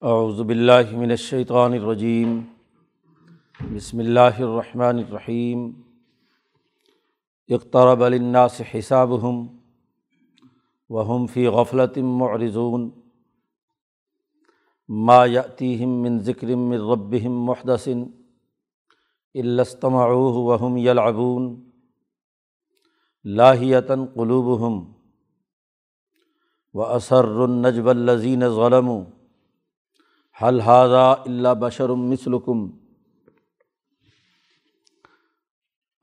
اعوذ باللہ من الشیطان الرجیم۔ بسم اللہ الرحمن الرحیم۔ اقترب للناس حسابهم وهم فی غفلة معرضون۔ ما یأتیہم من ذکر من ربهم محدث الا استمعوه وهم یلعبون۔ لاہیتا قلوبهم واسر النجب الذین ظلموا۔ حل حاضہ اللہ بشر مثلکم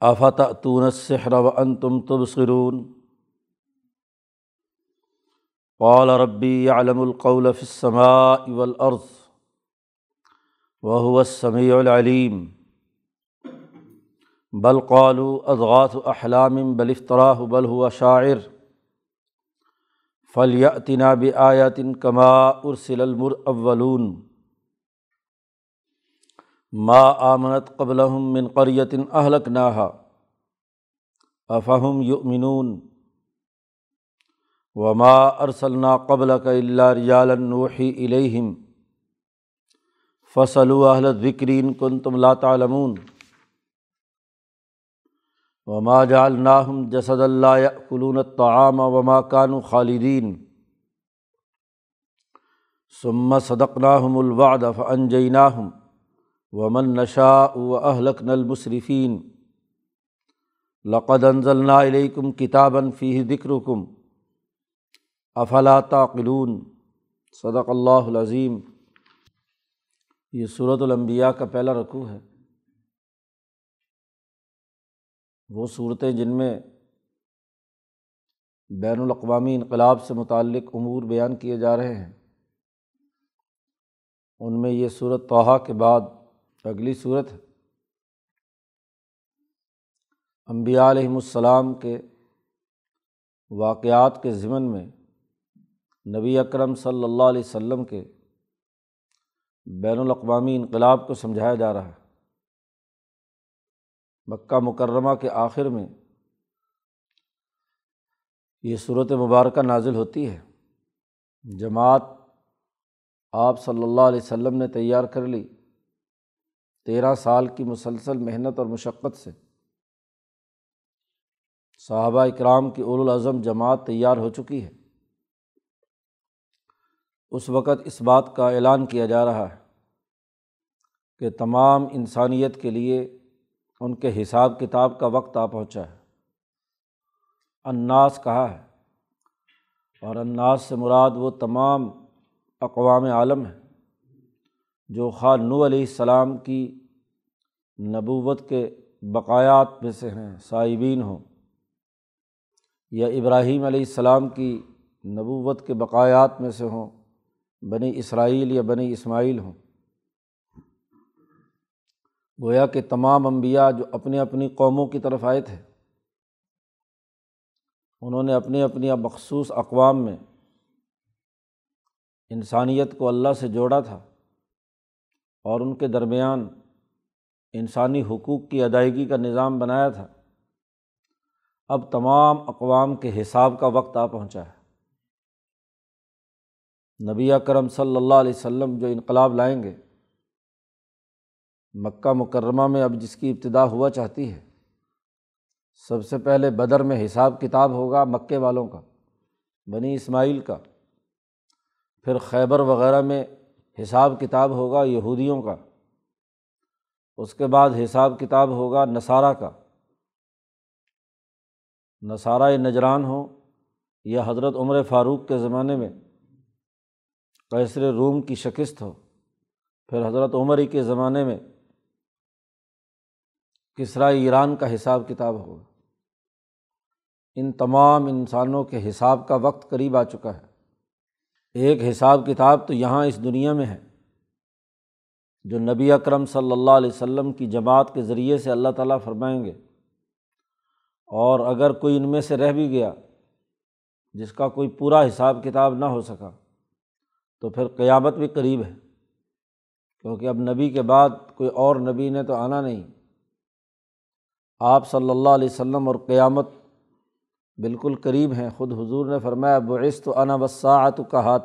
آفت تون السحر وانتم تبصرون؟ قال ربی علم القول فی السماء والارض وهو السمیع العلیم بل قالوا اضغاث احلام بل افتراہ بل هو شاعر. فلیاتنا بآیات کما ارسل المراولون ما آمنت قبل من قریت اہلک ناہا افہم یؤمنون وما ارسلنا قبل کا اللہ ریال نوحی الیہم فصل اہل ذکرین کن تم لا تعلمون وما جعلناہم جسد اللہ یأکلون الطعام وما کانوا خالدین ثم صدقناہم الوعد فانجیناہم ومن نشا و اہلک نل لقد انزلنا علیکم کتابً فی ذکرکم افلا تعقلون؟ صدق اللہ العظیم یہ صورت الانبیاء کا پہلا رقوع ہے۔ وہ صورتیں جن میں بین الاقوامی انقلاب سے متعلق امور بیان کیے جا رہے ہیں، ان میں یہ صورت توحا کے بعد اگلی صورت ہے۔ امبیا علیہم السلام کے واقعات کے ضمن میں نبی اکرم صلی اللہ علیہ و سلم کے بین الاقوامی انقلاب کو سمجھایا جا رہا ہے۔ مکہ مکرمہ کے آخر میں یہ صورت مبارکہ نازل ہوتی ہے۔ جماعت آپ صلی اللہ علیہ و نے تیار کر لی تیرہ سال کی مسلسل محنت اور مشقت سے۔ صحابہ اکرام کی الاظم جماعت تیار ہو چکی ہے۔ اس وقت اس بات کا اعلان کیا جا رہا ہے کہ تمام انسانیت کے لیے ان کے حساب کتاب کا وقت آ پہنچا ہے۔ اناس کہا ہے۔ اور اناس سے مراد وہ تمام اقوام عالم ہیں جو نو علیہ السلام کی نبوت کے بقایات میں سے ہیں، صائبین ہوں یا ابراہیم علیہ السلام کی نبوت کے بقایات میں سے ہوں، بنی اسرائیل یا بنی اسماعیل ہوں۔ گویا کہ تمام انبیاء جو اپنے اپنی قوموں کی طرف آئے تھے، انہوں نے اپنی اپنی مخصوص اقوام میں انسانیت کو اللہ سے جوڑا تھا اور ان کے درمیان انسانی حقوق کی ادائیگی کا نظام بنایا تھا۔ اب تمام اقوام کے حساب کا وقت آ پہنچا ہے۔ نبی کرم صلی اللہ علیہ و سلم جو انقلاب لائیں گے مکہ مکرمہ میں اب جس کی ابتدا ہوا چاہتی ہے۔ سب سے پہلے بدر میں حساب کتاب ہوگا مکے والوں کا، بنی اسماعیل کا۔ پھر خیبر وغیرہ میں حساب کتاب ہوگا یہودیوں کا۔ اس کے بعد حساب کتاب ہوگا نصارہ کا۔ نصارہ نجران ہو یا حضرت عمر فاروق کے زمانے میں کیسر روم کی شکست ہو۔ پھر حضرت عمر کے زمانے میں کسرا ایران کا حساب کتاب ہوگا ان تمام انسانوں کے حساب کا وقت قریب آ چکا ہے۔ ایک حساب کتاب تو یہاں اس دنیا میں ہے جو نبی اکرم صلی اللہ علیہ و کی جماعت کے ذریعے سے اللہ تعالیٰ فرمائیں گے۔ اور اگر کوئی ان میں سے رہ بھی گیا جس کا کوئی پورا حساب کتاب نہ ہو سکا تو پھر قیامت بھی قریب ہے۔ کیونکہ اب نبی کے بعد کوئی اور نبی نے تو آنا نہیں۔ آپ صلی اللہ علیہ و سلم اور قیامت بالکل قریب ہیں۔ خود حضور نے فرمایا بعث تو انا وساعت کا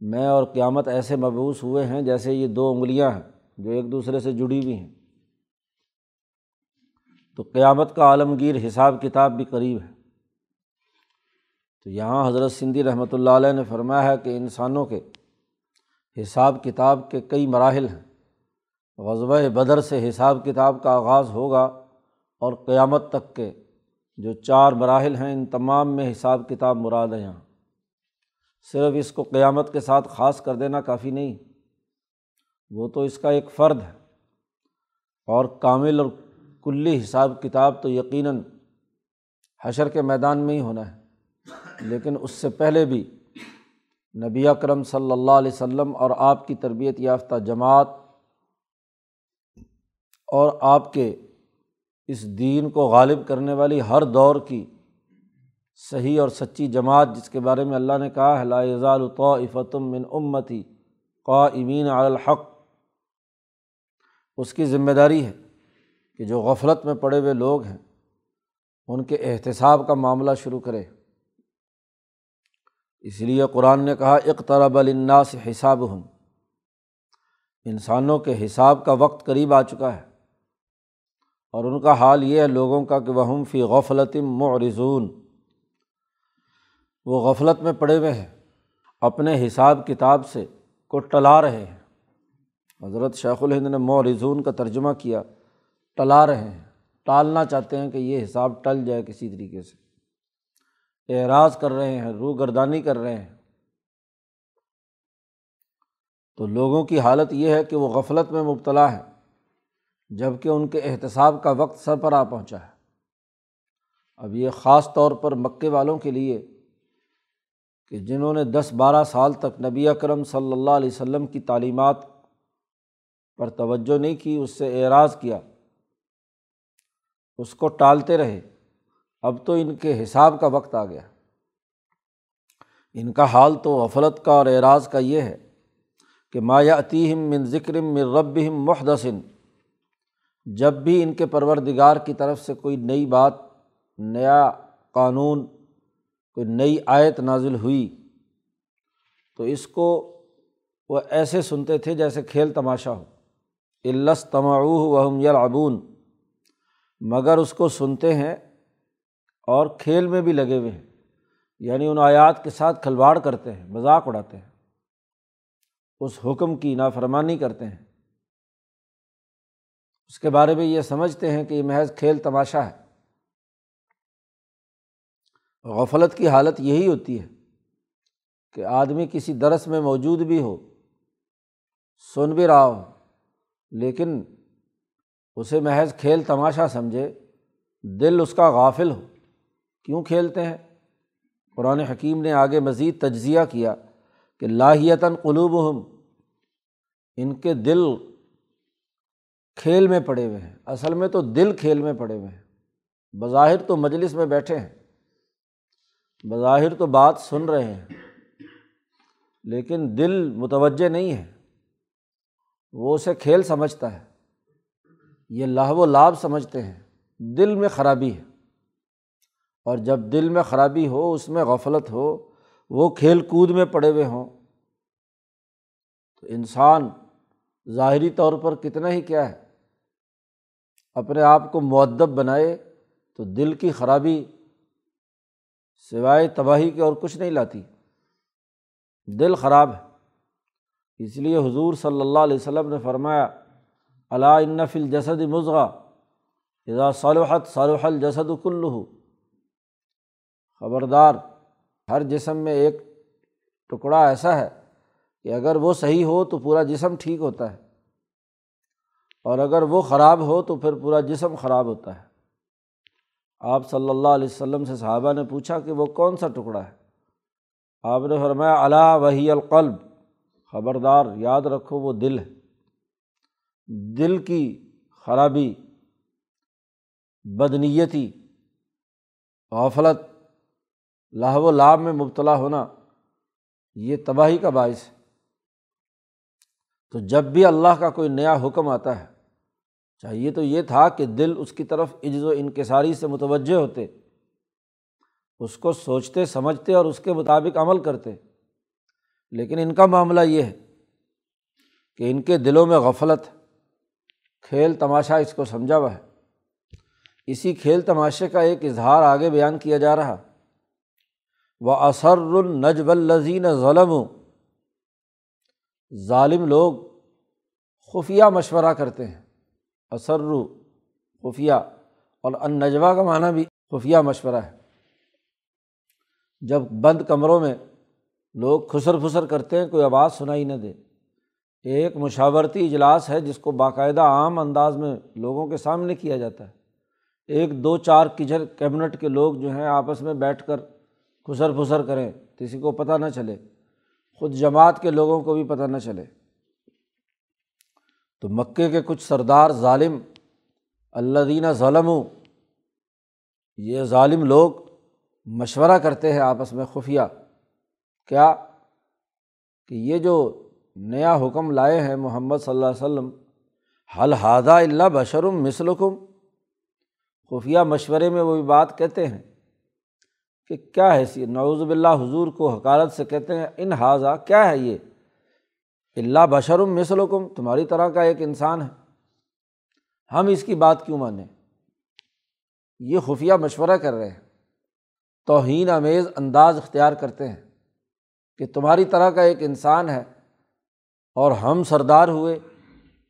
میں اور قیامت ایسے مبوس ہوئے ہیں جیسے یہ دو انگلیاں ہیں جو ایک دوسرے سے جڑی ہوئی ہیں۔ تو قیامت کا عالمگیر حساب کتاب بھی قریب ہے۔ تو یہاں حضرت سندھی رحمۃ اللہ علیہ نے فرمایا ہے کہ انسانوں کے حساب کتاب کے کئی مراحل ہیں۔ غزبۂ بدر سے حساب کتاب کا آغاز ہوگا اور قیامت تک کے جو چار مراحل ہیں، ان تمام میں حساب کتاب مراد ہے یہاں۔ صرف اس کو قیامت کے ساتھ خاص کر دینا کافی نہیں، وہ تو اس کا ایک فرد ہے۔ اور کامل اور کلی حساب کتاب تو یقیناً حشر کے میدان میں ہی ہونا ہے۔ لیکن اس سے پہلے بھی نبی اکرم صلی اللہ علیہ وسلم اور آپ کی تربیت یافتہ جماعت اور آپ کے اس دین کو غالب کرنے والی ہر دور کی صحیح اور سچی جماعت جس کے بارے میں اللہ نے کہا لاضال الطافتم من امتی قا امین الحق، اس کی ذمہ داری ہے کہ جو غفلت میں پڑے ہوئے لوگ ہیں، ان کے احتساب کا معاملہ شروع کرے۔ اس لیے قرآن نے کہا، اقترب الناس حساب ہم انسانوں کے حساب کا وقت قریب آ چکا ہے۔ اور ان کا حال یہ ہے لوگوں کا کہ وہ فی غفلت معرضون۔ وہ غفلت میں پڑے ہوئے ہیں، اپنے حساب کتاب سے کو ٹلا رہے ہیں۔ حضرت شیخ الہند نے معرضون کا ترجمہ کیا، ٹلا رہے ہیں۔ ٹالنا چاہتے ہیں کہ یہ حساب ٹل جائے کسی طریقے سے۔ اعراض کر رہے ہیں روح گردانی کر رہے ہیں۔ تو لوگوں کی حالت یہ ہے کہ وہ غفلت میں مبتلا ہے جبکہ ان کے احتساب کا وقت سر پر آ پہنچا ہے۔ اب یہ خاص طور پر مکے والوں کے لیے کہ جنہوں نے دس بارہ سال تک نبی اکرم صلی اللہ علیہ وسلم کی تعلیمات پر توجہ نہیں کی، اس سے اعراض کیا۔ اس کو ٹالتے رہے۔ اب تو ان کے حساب کا وقت آ گیا۔ ان کا حال تو غفلت کا اور اعراض کا یہ ہے کہ مایا عتیم من ذکر من رب محدثن جب بھی ان کے پرور کی طرف سے کوئی نئی بات، نیا قانون، کوئی نئی آیت نازل ہوئی، تو اس کو وہ ایسے سنتے تھے جیسے کھیل تماشا ہو۔ الس تماعو وہم یلعبون مگر اس کو سنتے ہیں اور کھیل میں بھی لگے ہوئے ہیں۔ یعنی ان آیات کے ساتھ کھلواڑ کرتے ہیں، مذاق اڑاتے ہیں۔ اس حکم کی نافرمانی کرتے ہیں۔ اس کے بارے میں یہ سمجھتے ہیں کہ یہ محض کھیل تماشا ہے۔ غفلت کی حالت یہی ہوتی ہے کہ آدمی کسی درس میں موجود بھی ہو، سن بھی رہا ہو، لیکن اسے محض کھیل تماشا سمجھے، دل اس کا غافل ہو۔ کیوں کھیلتے ہیں؟ قرآن حکیم نے آگے مزید تجزیہ کیا کہ لاہیتاً قلوب ہم ان کے دل کھیل میں پڑے ہوئے ہیں۔ اصل میں تو دل کھیل میں پڑے ہوئے ہیں۔ بظاہر تو مجلس میں بیٹھے ہیں۔ بظاہر تو بات سن رہے ہیں۔ لیکن دل متوجہ نہیں ہے۔ وہ اسے کھیل سمجھتا ہے۔ یہ لاہو و لابھ سمجھتے ہیں۔ دل میں خرابی ہے۔ اور جب دل میں خرابی ہو، اس میں غفلت ہو، وہ کھیل کود میں پڑے ہوئے ہوں۔ تو انسان ظاہری طور پر کتنا ہی کیا ہے۔ اپنے آپ کو معدب بنائے تو دل کی خرابی سوائے تباہی کے اور کچھ نہیں لاتی۔ دل خراب ہے۔ اس لیے حضور صلی اللہ علیہ وسلم نے فرمایا علاء النفل جسد مضغ اذا صلحت صلح الجسد کلو خبردار، ہر جسم میں ایک ٹکڑا ایسا ہے کہ اگر وہ صحیح ہو تو پورا جسم ٹھیک ہوتا ہے۔ اور اگر وہ خراب ہو تو پھر پورا جسم خراب ہوتا ہے۔ آپ صلی اللہ علیہ وسلم سے صحابہ نے پوچھا کہ وہ کون سا ٹکڑا ہے؟ آپ نے فرمایا اللہ وہی القلب خبردار، یاد رکھو، وہ دل ہے۔ دل کی خرابی، بدنیتی، غفلت، لاہ و لاب میں مبتلا ہونا، یہ تباہی کا باعث ہے۔ تو جب بھی اللہ کا کوئی نیا حکم آتا ہے چاہیے تو یہ تھا کہ دل اس کی طرف عجز و انکساری سے متوجہ ہوتے، اس کو سوچتے، سمجھتے اور اس کے مطابق عمل کرتے۔ لیکن ان کا معاملہ یہ ہے کہ ان کے دلوں میں غفلت، کھیل تماشا اس کو سمجھا ہوا ہے۔ اسی کھیل تماشے کا ایک اظہار آگے بیان کیا جا رہا۔ وہ اثر النجب الزین ظلم ظالم لوگ خفیہ مشورہ کرتے ہیں۔ اثر خفیہ اور ان نجوا کا معنیٰ بھی خفیہ مشورہ ہے۔ جب بند کمروں میں لوگ خسر پھسر کرتے ہیں، کوئی آواز سنائی نہ دے۔ ایک مشاورتی اجلاس ہے، جس کو باقاعدہ عام انداز میں لوگوں کے سامنے کیا جاتا ہے۔ ایک دو چار کچن کیبنٹ کے لوگ جو ہیں، آپس میں بیٹھ کر خسر پھسر کریں، کسی کو پتہ نہ چلے۔ خود جماعت کے لوگوں کو بھی پتہ نہ چلے۔ تو مکے کے کچھ سردار ظالم اللہ دینہ ظلم یہ ظالم لوگ مشورہ کرتے ہیں آپس میں خفیہ۔ کیا؟ کہ یہ جو نیا حکم لائے ہیں محمد صلی اللہ علیہ وسلم حل ہادہ اللہ بشرم مثلکم؟ خفیہ مشورے میں وہ بھی بات کہتے ہیں کہ کیا ہے نوز باللہ حضور کو حکارت سے کہتے ہیں، ان حاضہ کیا ہے یہ؟ اللہ بشرم مثلکم، تمہاری طرح کا ایک انسان ہے۔ ہم اس کی بات کیوں مانیں؟ یہ خفیہ مشورہ کر رہے ہیں۔ توہین امیز انداز اختیار کرتے ہیں کہ تمہاری طرح کا ایک انسان ہے اور ہم سردار ہوئے۔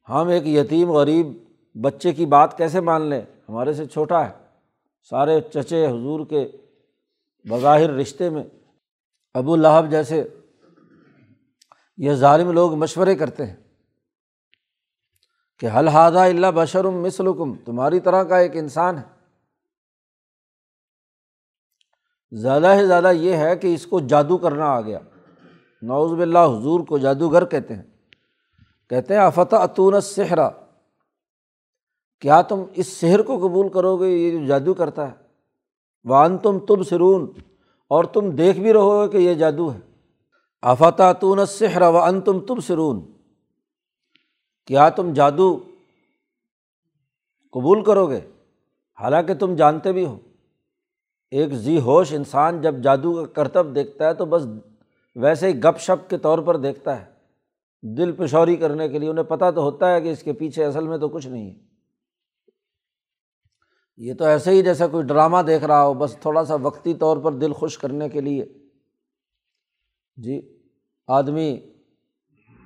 ہم ایک یتیم، غریب بچے کی بات کیسے مان لیں؟ ہمارے سے چھوٹا ہے۔ سارے چچے، حضور کے بظاہر رشتے میں ابو لہب جیسے یہ ظالم لوگ مشورے کرتے ہیں کہ الحادہ اللہ بشرم مثلکم؟ تمہاری طرح کا ایک انسان ہے۔ زیادہ سے زیادہ یہ ہے کہ اس کو جادو کرنا آ گیا۔ نوز باللہ حضور کو جادوگر کہتے ہیں۔ کہتے ہیں افتہ اتون سحرا کیا تم اس شہر کو قبول کرو گے؟ یہ جو جادو کرتا ہے۔ وان تم تب سرون اور تم دیکھ بھی رہو گے کہ یہ جادو ہے۔ آفتہ اتون سحرا و ان تم تب سرون کیا تم جادو قبول کرو گے حالانکہ تم جانتے بھی ہو۔ ایک ذی ہوش انسان جب جادو کا کرتب دیکھتا ہے تو بس ویسے ہی گپ شپ کے طور پر دیکھتا ہے۔ دل پشوری کرنے کے لیے انہیں پتہ تو ہوتا ہے کہ اس کے پیچھے اصل میں تو کچھ نہیں ہے۔ یہ تو ایسے ہی جیسا کوئی ڈرامہ دیکھ رہا ہو، بس تھوڑا سا وقتی طور پر دل خوش کرنے کے لیے۔ جی۔ آدمی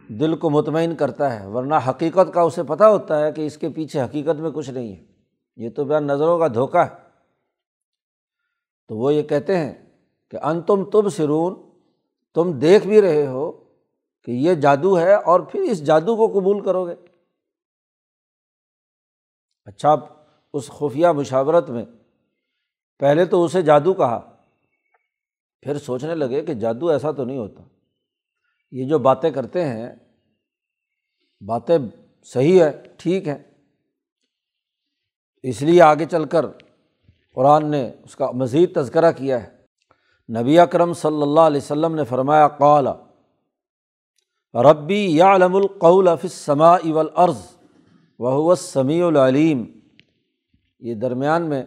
دل کو مطمئن کرتا ہے، ورنہ حقیقت کا اسے پتہ ہوتا ہے کہ اس کے پیچھے حقیقت میں کچھ نہیں ہے۔ یہ تو بیان نظروں کا دھوکہ ہے۔ تو وہ یہ کہتے ہیں کہ ان تم تب سرون تم دیکھ بھی رہے ہو کہ یہ جادو ہے اور پھر اس جادو کو قبول کرو گے۔ اچھا اس خفیہ مشاورت میں پہلے تو اسے جادو کہا، پھر سوچنے لگے کہ جادو ایسا تو نہیں ہوتا۔ یہ جو باتیں کرتے ہیں، باتیں صحیح ہے، ٹھیک ہے اس لیے آگے چل کر قرآن نے اس کا مزید تذکرہ کیا ہے۔ نبی اکرم صلی اللہ علیہ وسلم نے فرمایا، قال، ربی یا علم القول فصما اول عرض وہ سمیع العلیم۔ یہ درمیان میں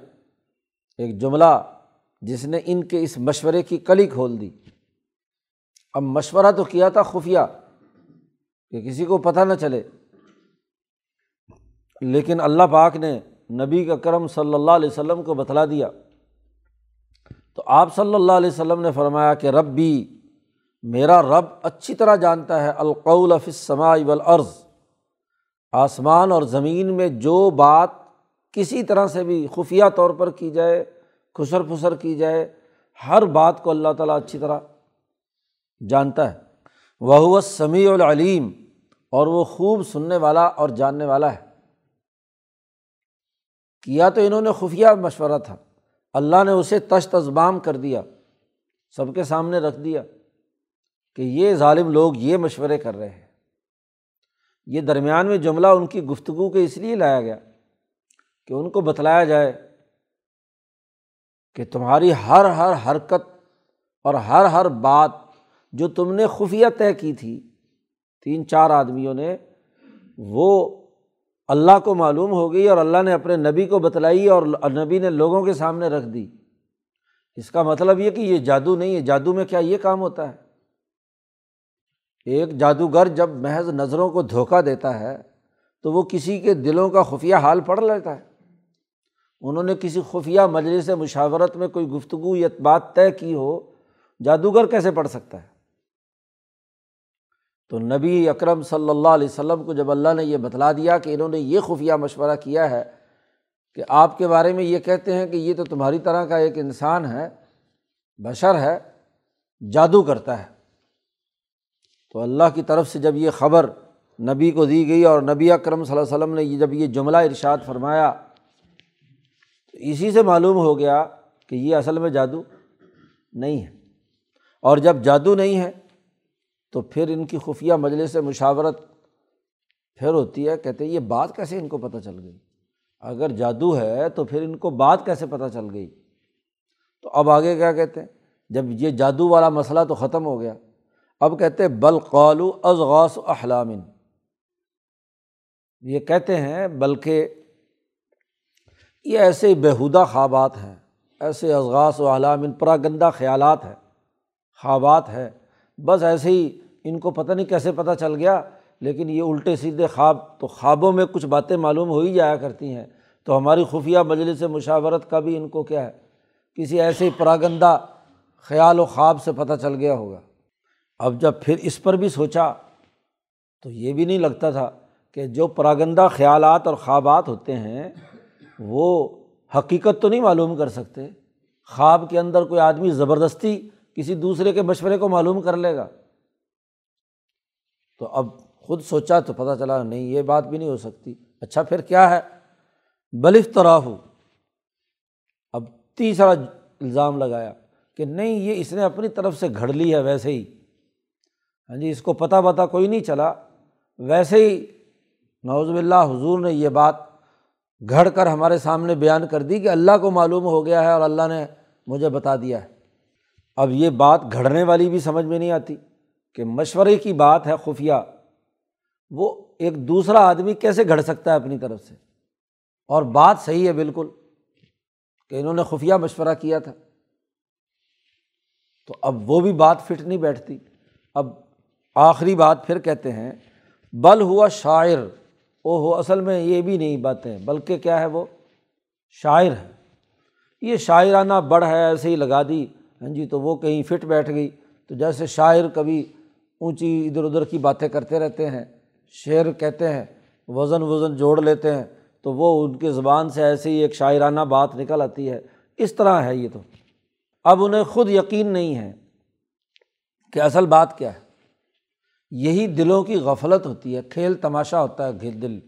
ایک جملہ جس نے ان کے اس مشورے کی کلی کھول دی۔ اب مشورہ تو کیا تھا خفیہ کہ کسی کو پتہ نہ چلے۔ لیکن اللہ پاک نے نبی کا کرم صلی اللہ علیہ وسلم کو بتلا دیا۔ تو آپ صلی اللہ علیہ وسلم نے فرمایا کہ رب بھی میرا رب اچھی طرح جانتا ہے، القول سما والارض۔ آسمان اور زمین میں جو بات کسی طرح سے بھی خفیہ طور پر کی جائے خسر پھسر کی جائے، ہر بات کو اللہ تعالیٰ اچھی طرح جانتا ہے۔ وہ سمیع العلیم، اور وہ خوب سننے والا اور جاننے والا ہے۔ کیا تو انہوں نے خفیہ مشورہ تھا۔ اللہ نے اسے تش تزبام کر دیا، سب کے سامنے رکھ دیا کہ یہ ظالم لوگ یہ مشورے کر رہے ہیں۔ یہ درمیان میں جملہ ان کی گفتگو کے اس لیے لایا گیا کہ ان کو بتلایا جائے کہ تمہاری ہر ہر حرکت اور ہر ہر بات جو تم نے خفیہ طے کی تھی، تین چار آدمیوں نے، وہ اللہ کو معلوم ہو گئی اور اللہ نے اپنے نبی کو بتلائی اور نبی نے لوگوں کے سامنے رکھ دی۔ اس کا مطلب یہ کہ یہ جادو نہیں ہے، جادو میں کیا یہ کام ہوتا ہے؟ ایک جادوگر جب محض نظروں کو دھوکہ دیتا ہے، تو وہ کسی کے دلوں کا خفیہ حال پڑھ لیتا ہے۔ انہوں نے کسی خفیہ مجلس مشاورت میں کوئی گفتگو یا بات طے کی ہو، جادوگر کیسے پڑھ سکتا ہے؟ تو نبی اکرم صلی اللہ علیہ وسلم کو جب اللہ نے یہ بتلا دیا کہ انہوں نے یہ خفیہ مشورہ کیا ہے کہ آپ کے بارے میں یہ کہتے ہیں کہ یہ تو تمہاری طرح کا ایک انسان ہے، بشر ہے، جادو کرتا ہے۔ تو اللہ کی طرف سے جب یہ خبر نبی کو دی گئی اور نبی اکرم صلی اللہ علیہ وسلم نے جب یہ جملہ ارشاد فرمایا، تو اسی سے معلوم ہو گیا کہ یہ اصل میں جادو نہیں ہے۔ اور جب جادو نہیں ہے تو پھر ان کی خفیہ مجلس مشاورت پھر ہوتی ہے، کہتے یہ بات کیسے ان کو پتہ چل گئی؟ اگر جادو ہے تو پھر ان کو بات کیسے پتہ چل گئی؟ تو اب آگے کیا کہتے ہیں؟ جب یہ جادو والا مسئلہ تو ختم ہو گیا۔ اب کہتے بل قالو ازغاس احلامن۔ یہ کہتے ہیں، بلکہ یہ ایسے بےحودہ خوابات ہیں، ایسے ازغاس و علامن پرا گندہ خیالات ہیں، خوابات ہے بس ایسے ہی ان کو پتہ نہیں کیسے پتہ چل گیا، لیکن یہ الٹے سیدھے خواب، تو خوابوں میں کچھ باتیں معلوم ہو ہی جایا کرتی ہیں۔ تو ہماری خفیہ مجلس مشاورت کا بھی ان کو کیا ہے؟ کسی ایسے پراگندہ خیال و خواب سے پتہ چل گیا ہوگا۔ اب جب پھر اس پر بھی سوچا، تو یہ بھی نہیں لگتا تھا کہ جو پراگندہ خیالات اور خوابات ہوتے ہیں، وہ حقیقت تو نہیں معلوم کر سکتے۔ خواب کے اندر کوئی آدمی زبردستی کسی دوسرے کے مشورے کو معلوم کر لے گا۔ تو اب خود سوچا تو پتہ چلا نہیں، یہ بات بھی نہیں ہو سکتی۔ اچھا پھر کیا ہے؟ بلف طرح ہو اب تیسرا الزام لگایا کہ نہیں، یہ اس نے اپنی طرف سے گھڑ لی ہے ویسے ہی۔ ہاں جی اس کو پتہ پتہ کوئی نہیں چلا۔ ویسے ہی نوز اللہ حضور نے یہ بات گھڑ کر ہمارے سامنے بیان کر دی کہ اللہ کو معلوم ہو گیا ہے اور اللہ نے مجھے بتا دیا ہے۔ اب یہ بات گھڑنے والی بھی سمجھ میں نہیں آتی۔ کہ مشورے کی بات ہے خفیہ، وہ ایک دوسرا آدمی کیسے گھڑ سکتا ہے اپنی طرف سے؟ اور بات صحیح ہے بالکل کہ انہوں نے خفیہ مشورہ کیا تھا۔ تو اب وہ بھی بات فٹ نہیں بیٹھتی۔ اب آخری بات پھر کہتے ہیں، بل ہوا شاعر۔ او ہو اصل میں یہ بھی نہیں باتیں، بلکہ کیا ہے وہ؟ شاعر ہے۔ یہ شاعرانہ بڑھ ہے، ایسے ہی لگا دی۔ ہاں جی تو وہ کہیں فٹ بیٹھ گئی۔ تو جیسے شاعر کبھی اونچی ادھر ادھر کی باتیں کرتے رہتے ہیں، شعر کہتے ہیں، وزن وزن جوڑ لیتے ہیں، تو وہ ان کی زبان سے ایسے ہی ایک شاعرانہ بات نکل آتی ہے۔ اس طرح ہے یہ تو۔ اب انہیں خود یقین نہیں ہے کہ اصل بات کیا ہے۔ یہی دلوں کی غفلت ہوتی ہے، کھیل تماشا ہوتا ہے دل۔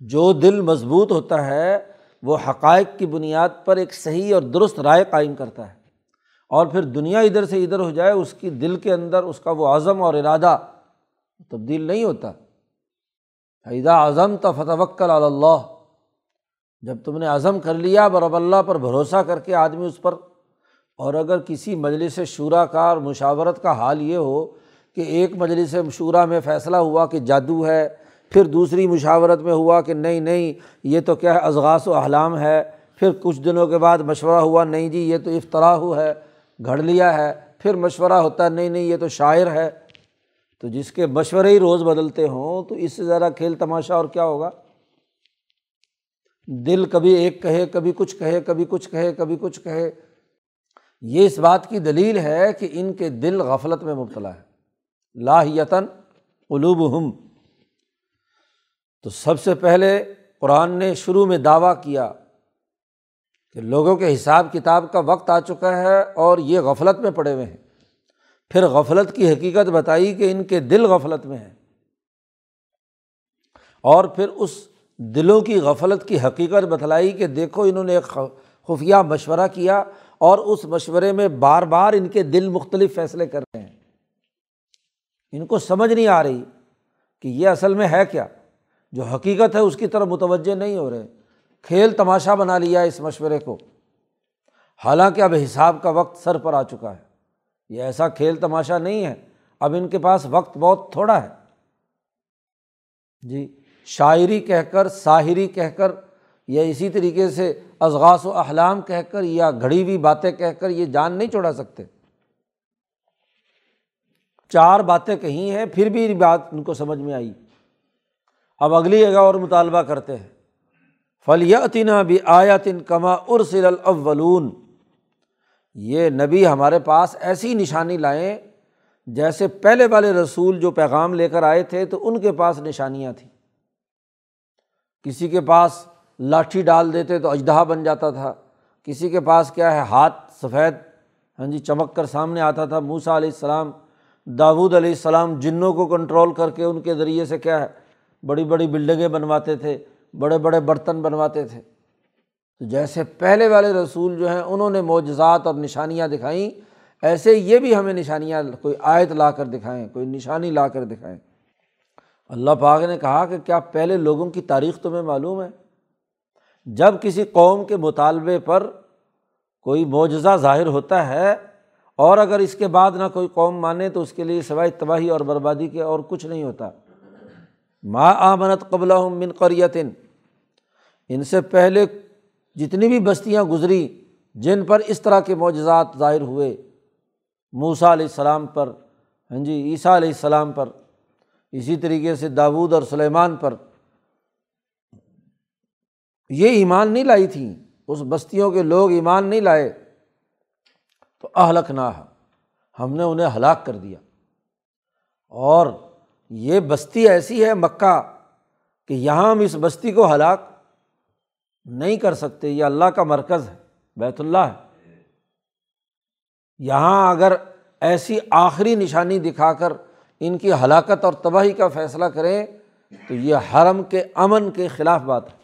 جو دل مضبوط ہوتا ہے، وہ حقائق کی بنیاد پر ایک صحیح اور درست رائے قائم کرتا ہے۔ اور پھر دنیا ادھر سے ادھر ہو جائے، اس کی دل کے اندر اس کا وہ عزم اور ارادہ تبدیل نہیں ہوتا۔ فیضا اعظم تو فتوکل اللہ جب تم نے عزم کر لیا برب اللہ پر بھروسہ کر کے آدمی اس پر، اور اگر کسی مجلس شعرا کا اور مشاورت کا حال یہ ہو کہ ایک مجلس شعرا میں فیصلہ ہوا کہ جادو ہے، پھر دوسری مشاورت میں ہوا کہ نہیں نہیں، یہ تو کیا ہے ازغاس و احلام ہے۔ پھر کچھ دنوں کے بعد مشورہ ہوا، نہیں جی یہ تو افطراح ہے۔ گھڑ لیا ہے، پھر مشورہ ہوتا ہے، نہیں نہیں، یہ تو شاعر ہے۔ تو جس کے مشورے ہی روز بدلتے ہوں، تو اس سے زیادہ کھیل تماشا اور کیا ہوگا؟ دل کبھی ایک کہے، کبھی کچھ کہے، کبھی کچھ کہے، کبھی کچھ کہے۔ یہ اس بات کی دلیل ہے کہ ان کے دل غفلت میں مبتلا ہے لاہیتاً قلوب ہم تو سب سے پہلے قرآن نے شروع میں دعویٰ کیا کہ لوگوں کے حساب کتاب کا وقت آ چکا ہے اور یہ غفلت میں پڑے ہوئے ہیں۔ پھر غفلت کی حقیقت بتائی کہ ان کے دل غفلت میں ہیں۔ اور پھر اس دلوں کی غفلت کی حقیقت بتلائی کہ دیکھو انہوں نے ایک خفیہ مشورہ کیا اور اس مشورے میں بار بار ان کے دل مختلف فیصلے کر رہے ہیں۔ ان کو سمجھ نہیں آ رہی کہ یہ اصل میں ہے کیا؟ جو حقیقت ہے اس کی طرف متوجہ نہیں ہو رہے۔ کھیل تماشا بنا لیا اس مشورے کو۔ حالانکہ اب حساب کا وقت سر پر آ چکا ہے۔ یہ ایسا کھیل تماشا نہیں ہے۔ اب ان کے پاس وقت بہت تھوڑا ہے۔ جی شاعری کہہ کر، ساحری کہہ کر، یا اسی طریقے سے ازغاس و احلام کہہ کر، یا گھڑی ہوئی باتیں کہہ کر، یہ جان نہیں چھوڑا سکتے۔ چار باتیں کہی ہیں، پھر بھی بات ان کو سمجھ میں آئی۔ اب اگلی جگہ اور مطالبہ کرتے ہیں۔ فلیاتنا بھی آیاتن کما ارسل الاولون یہ نبی ہمارے پاس ایسی نشانی لائیں جیسے پہلے والے رسول جو پیغام لے کر آئے تھے تو ان کے پاس نشانیاں تھیں۔ کسی کے پاس لاٹھی ڈال دیتے تو اجدہا بن جاتا تھا۔ کسی کے پاس کیا ہے، ہاتھ سفید ہاں جی چمک کر سامنے آتا تھا۔ موسا علیہ السلام داود علیہ السلام جنوں کو کنٹرول کر کے ان کے ذریعے سے کیا ہے، بڑی بڑی بلڈنگیں بنواتے تھے۔ بڑے بڑے برتن بنواتے تھے۔ تو جیسے پہلے والے رسول جو ہیں، انہوں نے معجزات اور نشانیاں دکھائیں، ایسے یہ بھی ہمیں نشانیاں، کوئی آیت لا کر دکھائیں، کوئی نشانی لا کر دکھائیں۔ اللہ پاک نے کہا کہ کیا پہلے لوگوں کی تاریخ تمہیں معلوم ہے؟ جب کسی قوم کے مطالبے پر کوئی معجزہ ظاہر ہوتا ہے اور اگر اس کے بعد نہ کوئی قوم مانے، تو اس کے لیے سوائے تباہی اور بربادی کے اور کچھ نہیں ہوتا۔ ماں آمنت قبل من قریتن ان سے پہلے جتنی بھی بستیاں گزری جن پر اس طرح کے معجزات ظاہر ہوئے موسا علیہ السلام پر ہاں جی عیسیٰ علیہ السلام پر، اسی طریقے سے داود اور سلیمان پر، یہ ایمان نہیں لائی تھیں، اس بستیوں کے لوگ ایمان نہیں لائے، تو اہلک نہ ہم نے انہیں ہلاک کر دیا۔ اور یہ بستی ایسی ہے مکہ کہ یہاں ہم اس بستی کو ہلاک نہیں کر سکتے، یہ اللہ کا مرکز ہے، بیت اللہ ہے۔ یہاں اگر ایسی آخری نشانی دکھا کر ان کی ہلاکت اور تباہی کا فیصلہ کریں، تو یہ حرم کے امن کے خلاف بات ہے۔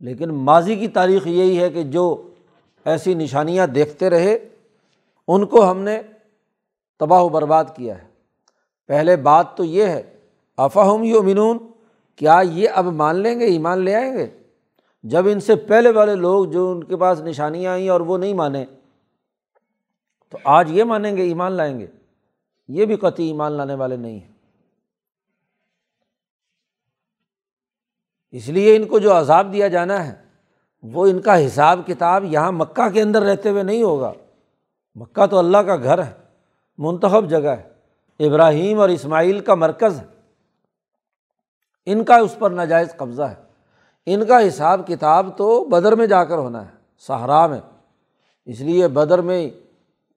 لیکن ماضی کی تاریخ یہی ہے کہ جو ایسی نشانیاں دیکھتے رہے، ان کو ہم نے تباہ و برباد کیا ہے۔ پہلے بات تو یہ ہے، افہم یو منون کیا یہ اب مان لیں گے، ایمان لے آئیں گے؟ جب ان سے پہلے والے لوگ جو ان کے پاس نشانیاں آئیں اور وہ نہیں مانیں تو آج یہ مانیں گے، ایمان لائیں گے۔ یہ بھی قطعی ایمان لانے والے نہیں ہیں۔ اس لیے ان کو جو عذاب دیا جانا ہے، وہ ان کا حساب کتاب یہاں مکہ کے اندر رہتے ہوئے نہیں ہوگا۔ مکہ تو اللہ کا گھر ہے، منتخب جگہ ہے۔ ابراہیم اور اسماعیل کا مرکز ہے۔ ان کا اس پر ناجائز قبضہ ہے۔ ان کا حساب کتاب تو بدر میں جا کر ہونا ہے سہارا میں۔ اس لیے بدر میں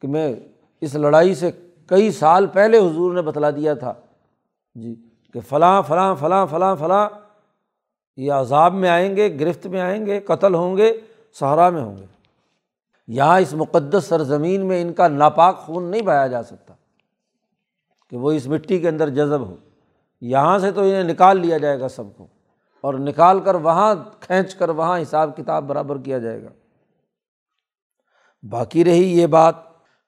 کہ میں اس لڑائی سے کئی سال پہلے حضور نے بتلا دیا تھا۔ جی کہ فلاں فلاں فلاں فلاں فلاں، یہ عذاب میں آئیں گے، گرفت میں آئیں گے، قتل ہوں گے سہارا میں ہوں گے۔ یہاں اس مقدس سرزمین میں ان کا ناپاک خون نہیں بہایا جا سکتا کہ وہ اس مٹی کے اندر جذب ہو۔ یہاں سے تو انہیں نکال لیا جائے گا سب کو۔ اور نکال کر وہاں کھینچ کر وہاں حساب کتاب برابر کیا جائے گا۔ باقی رہی یہ بات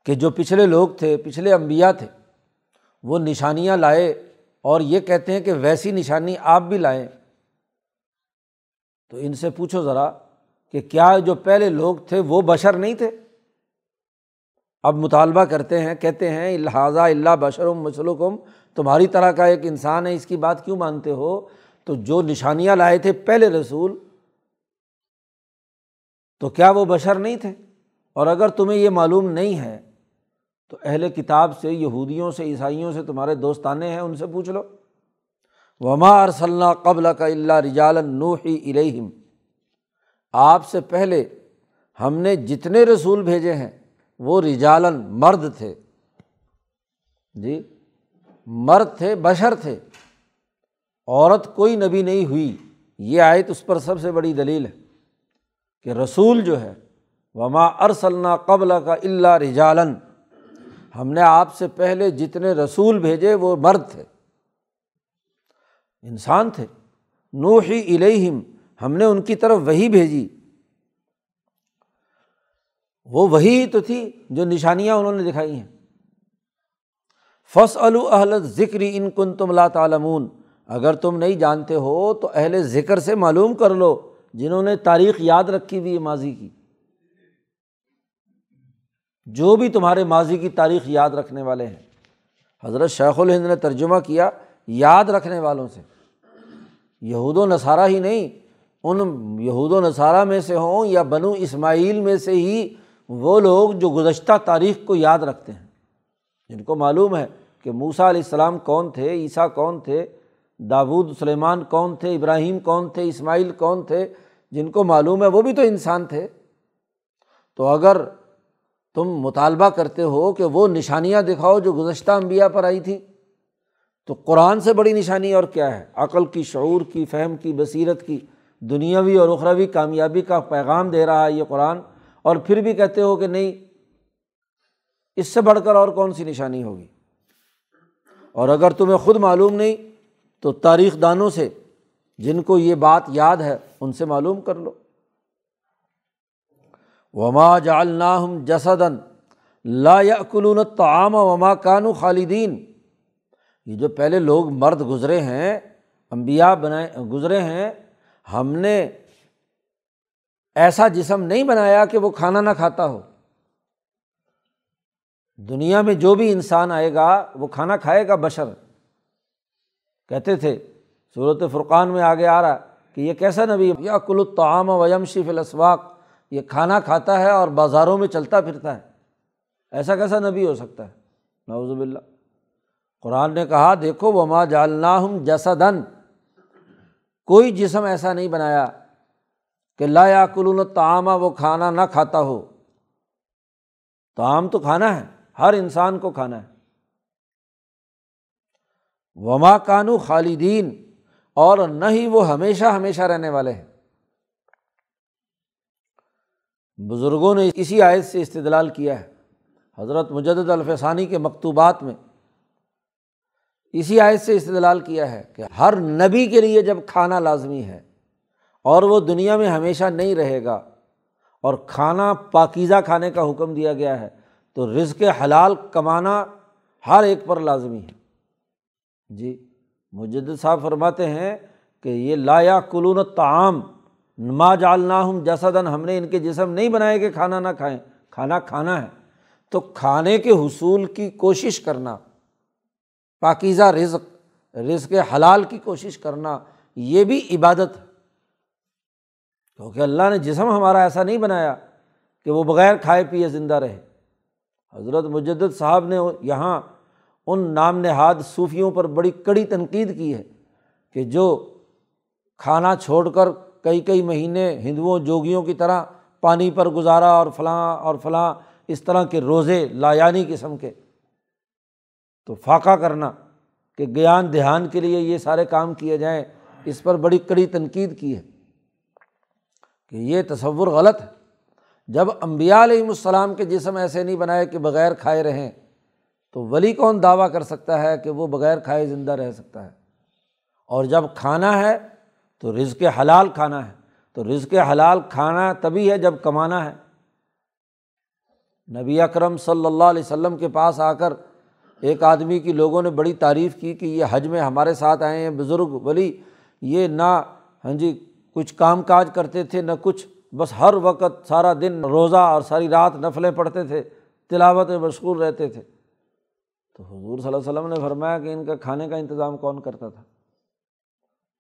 کہ جو پچھلے لوگ تھے، پچھلے امبیا تھے، وہ نشانیاں لائے اور یہ کہتے ہیں کہ ویسی نشانی آپ بھی لائیں۔ تو ان سے پوچھو ذرا کہ کیا جو پہلے لوگ تھے وہ بشر نہیں تھے؟ اب مطالبہ کرتے ہیں، کہتے ہیں لہٰذا اللہ بشر مسلم تمہاری طرح کا ایک انسان ہے، اس کی بات کیوں مانتے ہو؟ تو جو نشانیاں لائے تھے پہلے رسول، تو کیا وہ بشر نہیں تھے؟ اور اگر تمہیں یہ معلوم نہیں ہے، تو اہل کتاب سے، یہودیوں سے، عیسائیوں سے تمہارے دوستانے ہیں، ان سے پوچھ لو۔ وما ارسلّہ قبل کا اللہ رجال نوحی الہم آپ سے پہلے ہم نے جتنے رسول بھیجے ہیں، وہ رجالن مرد تھے۔ جی مرد تھے، بشر تھے۔ عورت کوئی نبی نہیں ہوئی، یہ آیت اس پر سب سے بڑی دلیل ہے کہ رسول جو ہے، وما ارسلنا قبل کا اللہ رجالن ہم نے آپ سے پہلے جتنے رسول بھیجے، وہ مرد تھے۔ انسان تھے۔ نوحی الہم ہم نے ان کی طرف وہی بھیجی۔ وہ وہی تو تھی جو نشانیاں انہوں نے دکھائی ہیں۔ فص الحلت ذکر ان کن تم لا تعلمون۔ اگر تم نہیں جانتے ہو تو اہل ذکر سے معلوم کر لو جنہوں نے تاریخ یاد رکھی ہوئی ہے ماضی کی۔ جو بھی تمہارے ماضی کی تاریخ یاد رکھنے والے ہیں۔ حضرت شیخ الہند نے ترجمہ کیا یاد رکھنے والوں سے۔ یہود و نصارہ ہی نہیں، ان یہود و نصارہ میں سے ہوں یا بنو اسماعیل میں سے ہی وہ لوگ جو گزشتہ تاریخ کو یاد رکھتے ہیں۔ جن کو معلوم ہے کہ موسا علیہ السلام کون تھے، عیسیٰ کون تھے داود، سلیمان کون تھے؟ ابراہیم کون تھے؟ اسماعیل کون تھے؟ جن کو معلوم ہے وہ بھی تو انسان تھے۔ تو اگر تم مطالبہ کرتے ہو کہ وہ نشانیاں دکھاؤ جو گزشتہ انبیاء پر آئی تھی، تو قرآن سے بڑی نشانی اور کیا ہے؟ عقل کی، شعور کی، فہم کی، بصیرت کی، دنیاوی اور اخروی کامیابی کا پیغام دے رہا ہے یہ قرآن۔ اور پھر بھی کہتے ہو کہ نہیں، اس سے بڑھ کر اور کون سی نشانی ہوگی؟ اور اگر تمہیں خود معلوم نہیں تو تاریخ دانوں سے جن کو یہ بات یاد ہے ان سے معلوم کر لو۔ وما جالنا جسدن لا کلون تعام وما کانو خالدین یہ جو پہلے لوگ مرد گزرے ہیں امبیا بنائے، گزرے ہیں، ہم نے ایسا جسم نہیں بنایا کہ وہ کھانا نہ کھاتا ہو۔ دنیا میں جو بھی انسان آئے گا، وہ کھانا کھائے گا بشر۔ کہتے تھے صورت فرقان میں آگے آ رہا کہ یہ کیسا نبی؟ یا کل الطعام ویم شیف الاسواق، یہ کھانا کھاتا ہے اور بازاروں میں چلتا پھرتا ہے۔ ایسا کیسا نبی ہو سکتا ہے؟ نوزب اللہ قرآن نے کہا، دیکھو وہ ماں جالنا ہوں جیسا دن کوئی جسم ایسا نہیں بنایا کہ لا یا کلون تعامہ وہ کھانا نہ کھاتا ہو۔ تعام تو کھانا ہے، ہر انسان کو کھانا ہے۔ وما کانو خالدین اور نہ ہی وہ ہمیشہ ہمیشہ رہنے والے ہیں۔ بزرگوں نے اسی آیت سے استدلال کیا ہے۔ حضرت مجد الفسانی کے مکتوبات میں اسی آیت سے استدلال کیا ہے کہ ہر نبی کے لیے جب کھانا لازمی ہے اور وہ دنیا میں ہمیشہ نہیں رہے گا اور کھانا پاکیزہ کھانے کا حکم دیا گیا ہے تو رزق حلال کمانا ہر ایک پر لازمی ہے۔ جی مجد صاحب فرماتے ہیں کہ یہ لایا کلون تعام نما جالنا ہوں جیسا دن ہم نے ان کے جسم نہیں بنائے کہ کھانا نہ کھائیں، کھانا کھانا ہے۔ تو کھانے کے حصول کی کوشش کرنا، پاکیزہ رزق رزق حلال کی کوشش کرنا، یہ بھی عبادت ہے۔ کیونکہ اللہ نے جسم ہمارا ایسا نہیں بنایا کہ وہ بغیر کھائے پیے زندہ رہے۔ حضرت مجد صاحب نے یہاں ان نام نہاد صوفیوں پر بڑی کڑی تنقید کی ہے کہ جو کھانا چھوڑ کر کئی کئی مہینے ہندوؤں جوگیوں کی طرح پانی پر گزارا اور فلاں اور فلاں اس طرح کے روزے لایانی قسم کے تو فاقہ کرنا کہ گیان دھیان کے لیے یہ سارے کام کیے جائیں اس پر بڑی کڑی تنقید کی ہے کہ یہ تصور غلط ہے۔ جب امبیا علیہم السلام کے جسم ایسے نہیں بنائے کہ بغیر کھائے رہیں تو ولی کون دعویٰ کر سکتا ہے کہ وہ بغیر کھائے زندہ رہ سکتا ہے؟ اور جب کھانا ہے تو رزق حلال کھانا ہے۔ تو رزق حلال کھانا تبھی ہے جب کمانا ہے۔ نبی اکرم صلی اللہ علیہ وسلم کے پاس آ کر ایک آدمی کی لوگوں نے بڑی تعریف کی کہ یہ حج میں ہمارے ساتھ آئے ہیں، بزرگ ولی، یہ نہ ہاں جی کچھ کام کاج کرتے تھے، نہ کچھ، بس ہر وقت سارا دن روزہ اور ساری رات نفلیں پڑھتے تھے تلاوت میں مشغول رہتے تھے۔ تو حضور صلی اللہ علیہ وسلم نے فرمایا کہ ان کا کھانے کا انتظام کون کرتا تھا؟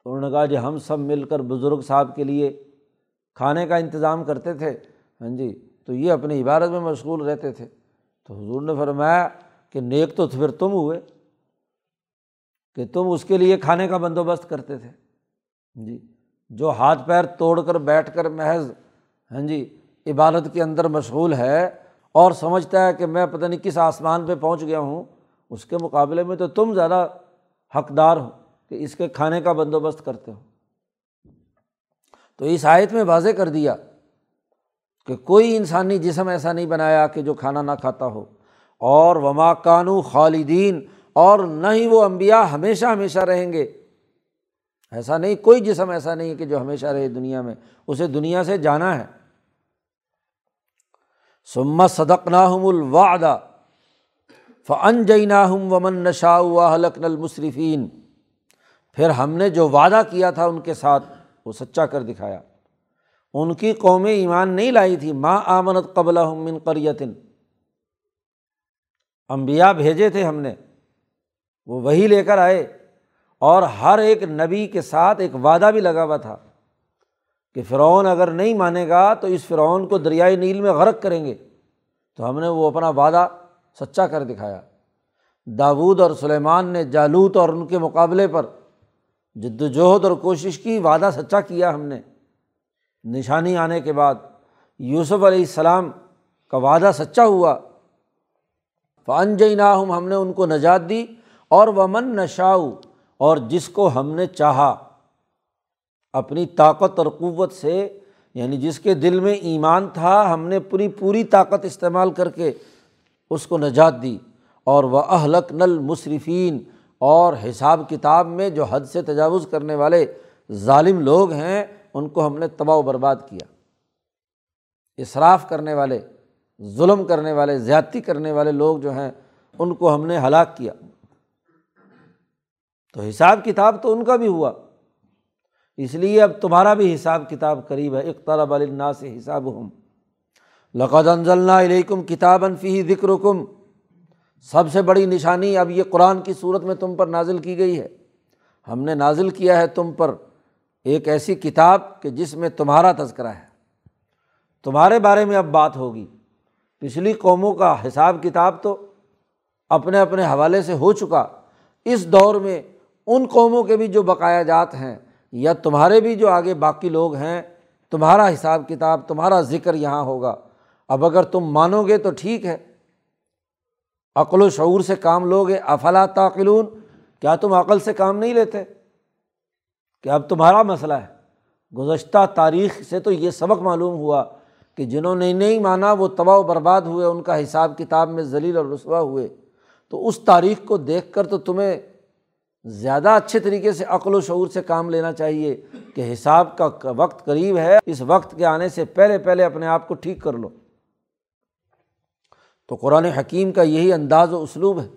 تو انہوں نے کہا جی ہم سب مل کر بزرگ صاحب کے لیے کھانے کا انتظام کرتے تھے۔ ہاں جی تو یہ اپنی عبادت میں مشغول رہتے تھے۔ تو حضور نے فرمایا کہ نیک تو پھر تم ہوئے، کہ تم اس کے لیے کھانے کا بندوبست کرتے تھے۔ ہاں جی جو ہاتھ پیر توڑ کر بیٹھ کر محض ہاں جی عبادت کے اندر مشغول ہے اور سمجھتا ہے کہ میں پتہ نہیں کس آسمان پہ پہنچ گیا ہوں اس کے مقابلے میں تو تم زیادہ حقدار ہو کہ اس کے کھانے کا بندوبست کرتے ہو۔ تو اس آیت میں واضح کر دیا کہ کوئی انسانی جسم ایسا نہیں بنایا کہ جو کھانا نہ کھاتا ہو۔ اور وما کانو خالدین، اور نہ ہی وہ امبیا ہمیشہ ہمیشہ رہیں گے۔ ایسا نہیں، کوئی جسم ایسا نہیں کہ جو ہمیشہ رہے دنیا میں۔ اسے دنیا سے جانا ہے۔ سمت صدق نہ ہم الوادا فن جئی نہ ہم ومن نشا حلق المصرفین پھر ہم نے جو وعدہ کیا تھا ان کے ساتھ، وہ سچا کر دکھایا۔ ان کی قومیں ایمان نہیں لائی تھی ماں آمنت قبل من قریتن امبیا بھیجے تھے ہم نے۔ وہ وہی لے کر آئے۔ اور ہر ایک نبی کے ساتھ ایک وعدہ بھی لگا ہوا تھا کہ فرعون اگر نہیں مانے گا تو اس فرعون کو دریائے نیل میں غرق کریں گے۔ تو ہم نے وہ اپنا وعدہ سچا کر دکھایا۔ داود اور سلیمان نے جالوت اور ان کے مقابلے پر جد وجہد اور کوشش کی، وعدہ سچا کیا ہم نے۔ نشانی آنے کے بعد یوسف علیہ السلام کا وعدہ سچا ہوا۔ فن جئی ناہم ہم نے ان کو نجات دی اور ومن نشاؤ اور جس کو ہم نے چاہا۔ اپنی طاقت اور قوت سے یعنی جس کے دل میں ایمان تھا، ہم نے پوری پوری طاقت استعمال کر کے اس کو نجات دی اور وہ اہلک نل مصرفین اور حساب کتاب میں جو حد سے تجاوز کرنے والے ظالم لوگ ہیں، ان کو ہم نے تباہ و برباد کیا۔ اصراف کرنے والے، ظلم کرنے والے، زیادتی کرنے والے لوگ جو ہیں، ان کو ہم نے ہلاک کیا۔ تو حساب کتاب تو ان کا بھی ہوا۔ اس لیے اب تمہارا بھی حساب کتاب قریب ہے۔ اقطالب علنا سے حساب ہم لقد انزلنا علیکم کتاب انفی ذکر کم سب سے بڑی نشانی اب یہ قرآن کی صورت میں تم پر نازل کی گئی ہے۔ ہم نے نازل کیا ہے تم پر ایک ایسی کتاب کہ جس میں تمہارا تذکرہ ہے۔ تمہارے بارے میں اب بات ہوگی۔ پچھلی قوموں کا حساب کتاب تو اپنے اپنے حوالے سے ہو چکا۔ اس دور میں ان قوموں کے بھی جو بقایا جات ہیں یا تمہارے بھی جو آگے باقی لوگ ہیں، تمہارا حساب کتاب، تمہارا ذکر یہاں ہوگا۔ اب اگر تم مانو گے تو ٹھیک ہے۔ عقل و شعور سے کام لوگے افلا تعقلون؟ کیا تم عقل سے کام نہیں لیتے؟ کہ اب تمہارا مسئلہ ہے۔ گزشتہ تاریخ سے تو یہ سبق معلوم ہوا کہ جنہوں نے نہیں مانا وہ تباہ و برباد ہوئے، ان کا حساب کتاب میں ذلیل اور رسوا ہوئے۔ تو اس تاریخ کو دیکھ کر تو تمہیں زیادہ اچھے طریقے سے عقل و شعور سے کام لینا چاہیے کہ حساب کا وقت قریب ہے۔ اس وقت کے آنے سے پہلے پہلے اپنے آپ کو ٹھیک کر لو۔ تو قرآن حکیم کا یہی انداز و اسلوب ہے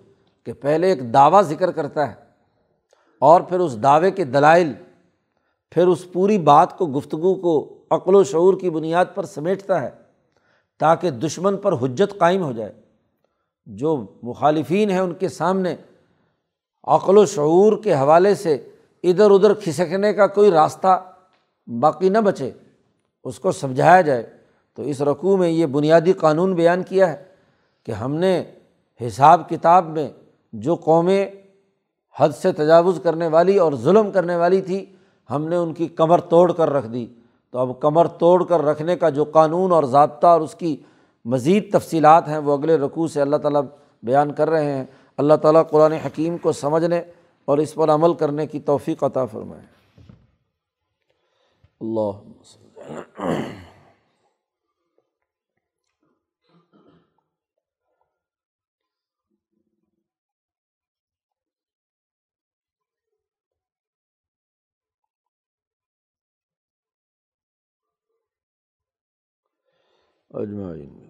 کہ پہلے ایک دعویٰ ذکر کرتا ہے اور پھر اس دعوے کے دلائل، پھر اس پوری بات کو گفتگو کو عقل و شعور کی بنیاد پر سمیٹتا ہے تاکہ دشمن پر حجت قائم ہو جائے۔ جو مخالفین ہیں ان کے سامنے عقل و شعور کے حوالے سے ادھر ادھر کھسکنے کا کوئی راستہ باقی نہ بچے، اس کو سمجھایا جائے۔ تو اس رقوع میں یہ بنیادی قانون بیان کیا ہے۔ کہ ہم نے حساب کتاب میں جو قومیں حد سے تجاوز کرنے والی اور ظلم کرنے والی تھی، ہم نے ان کی کمر توڑ کر رکھ دی۔ تو اب کمر توڑ کر رکھنے کا جو قانون اور ضابطہ اور اس کی مزید تفصیلات ہیں، وہ اگلے رقوع سے اللہ تعالیٰ بیان کر رہے ہیں۔ اللہ تعالیٰ قرآن حکیم کو سمجھنے اور اس پر عمل کرنے کی توفیق عطا فرمائے۔ اللہ اجمعین۔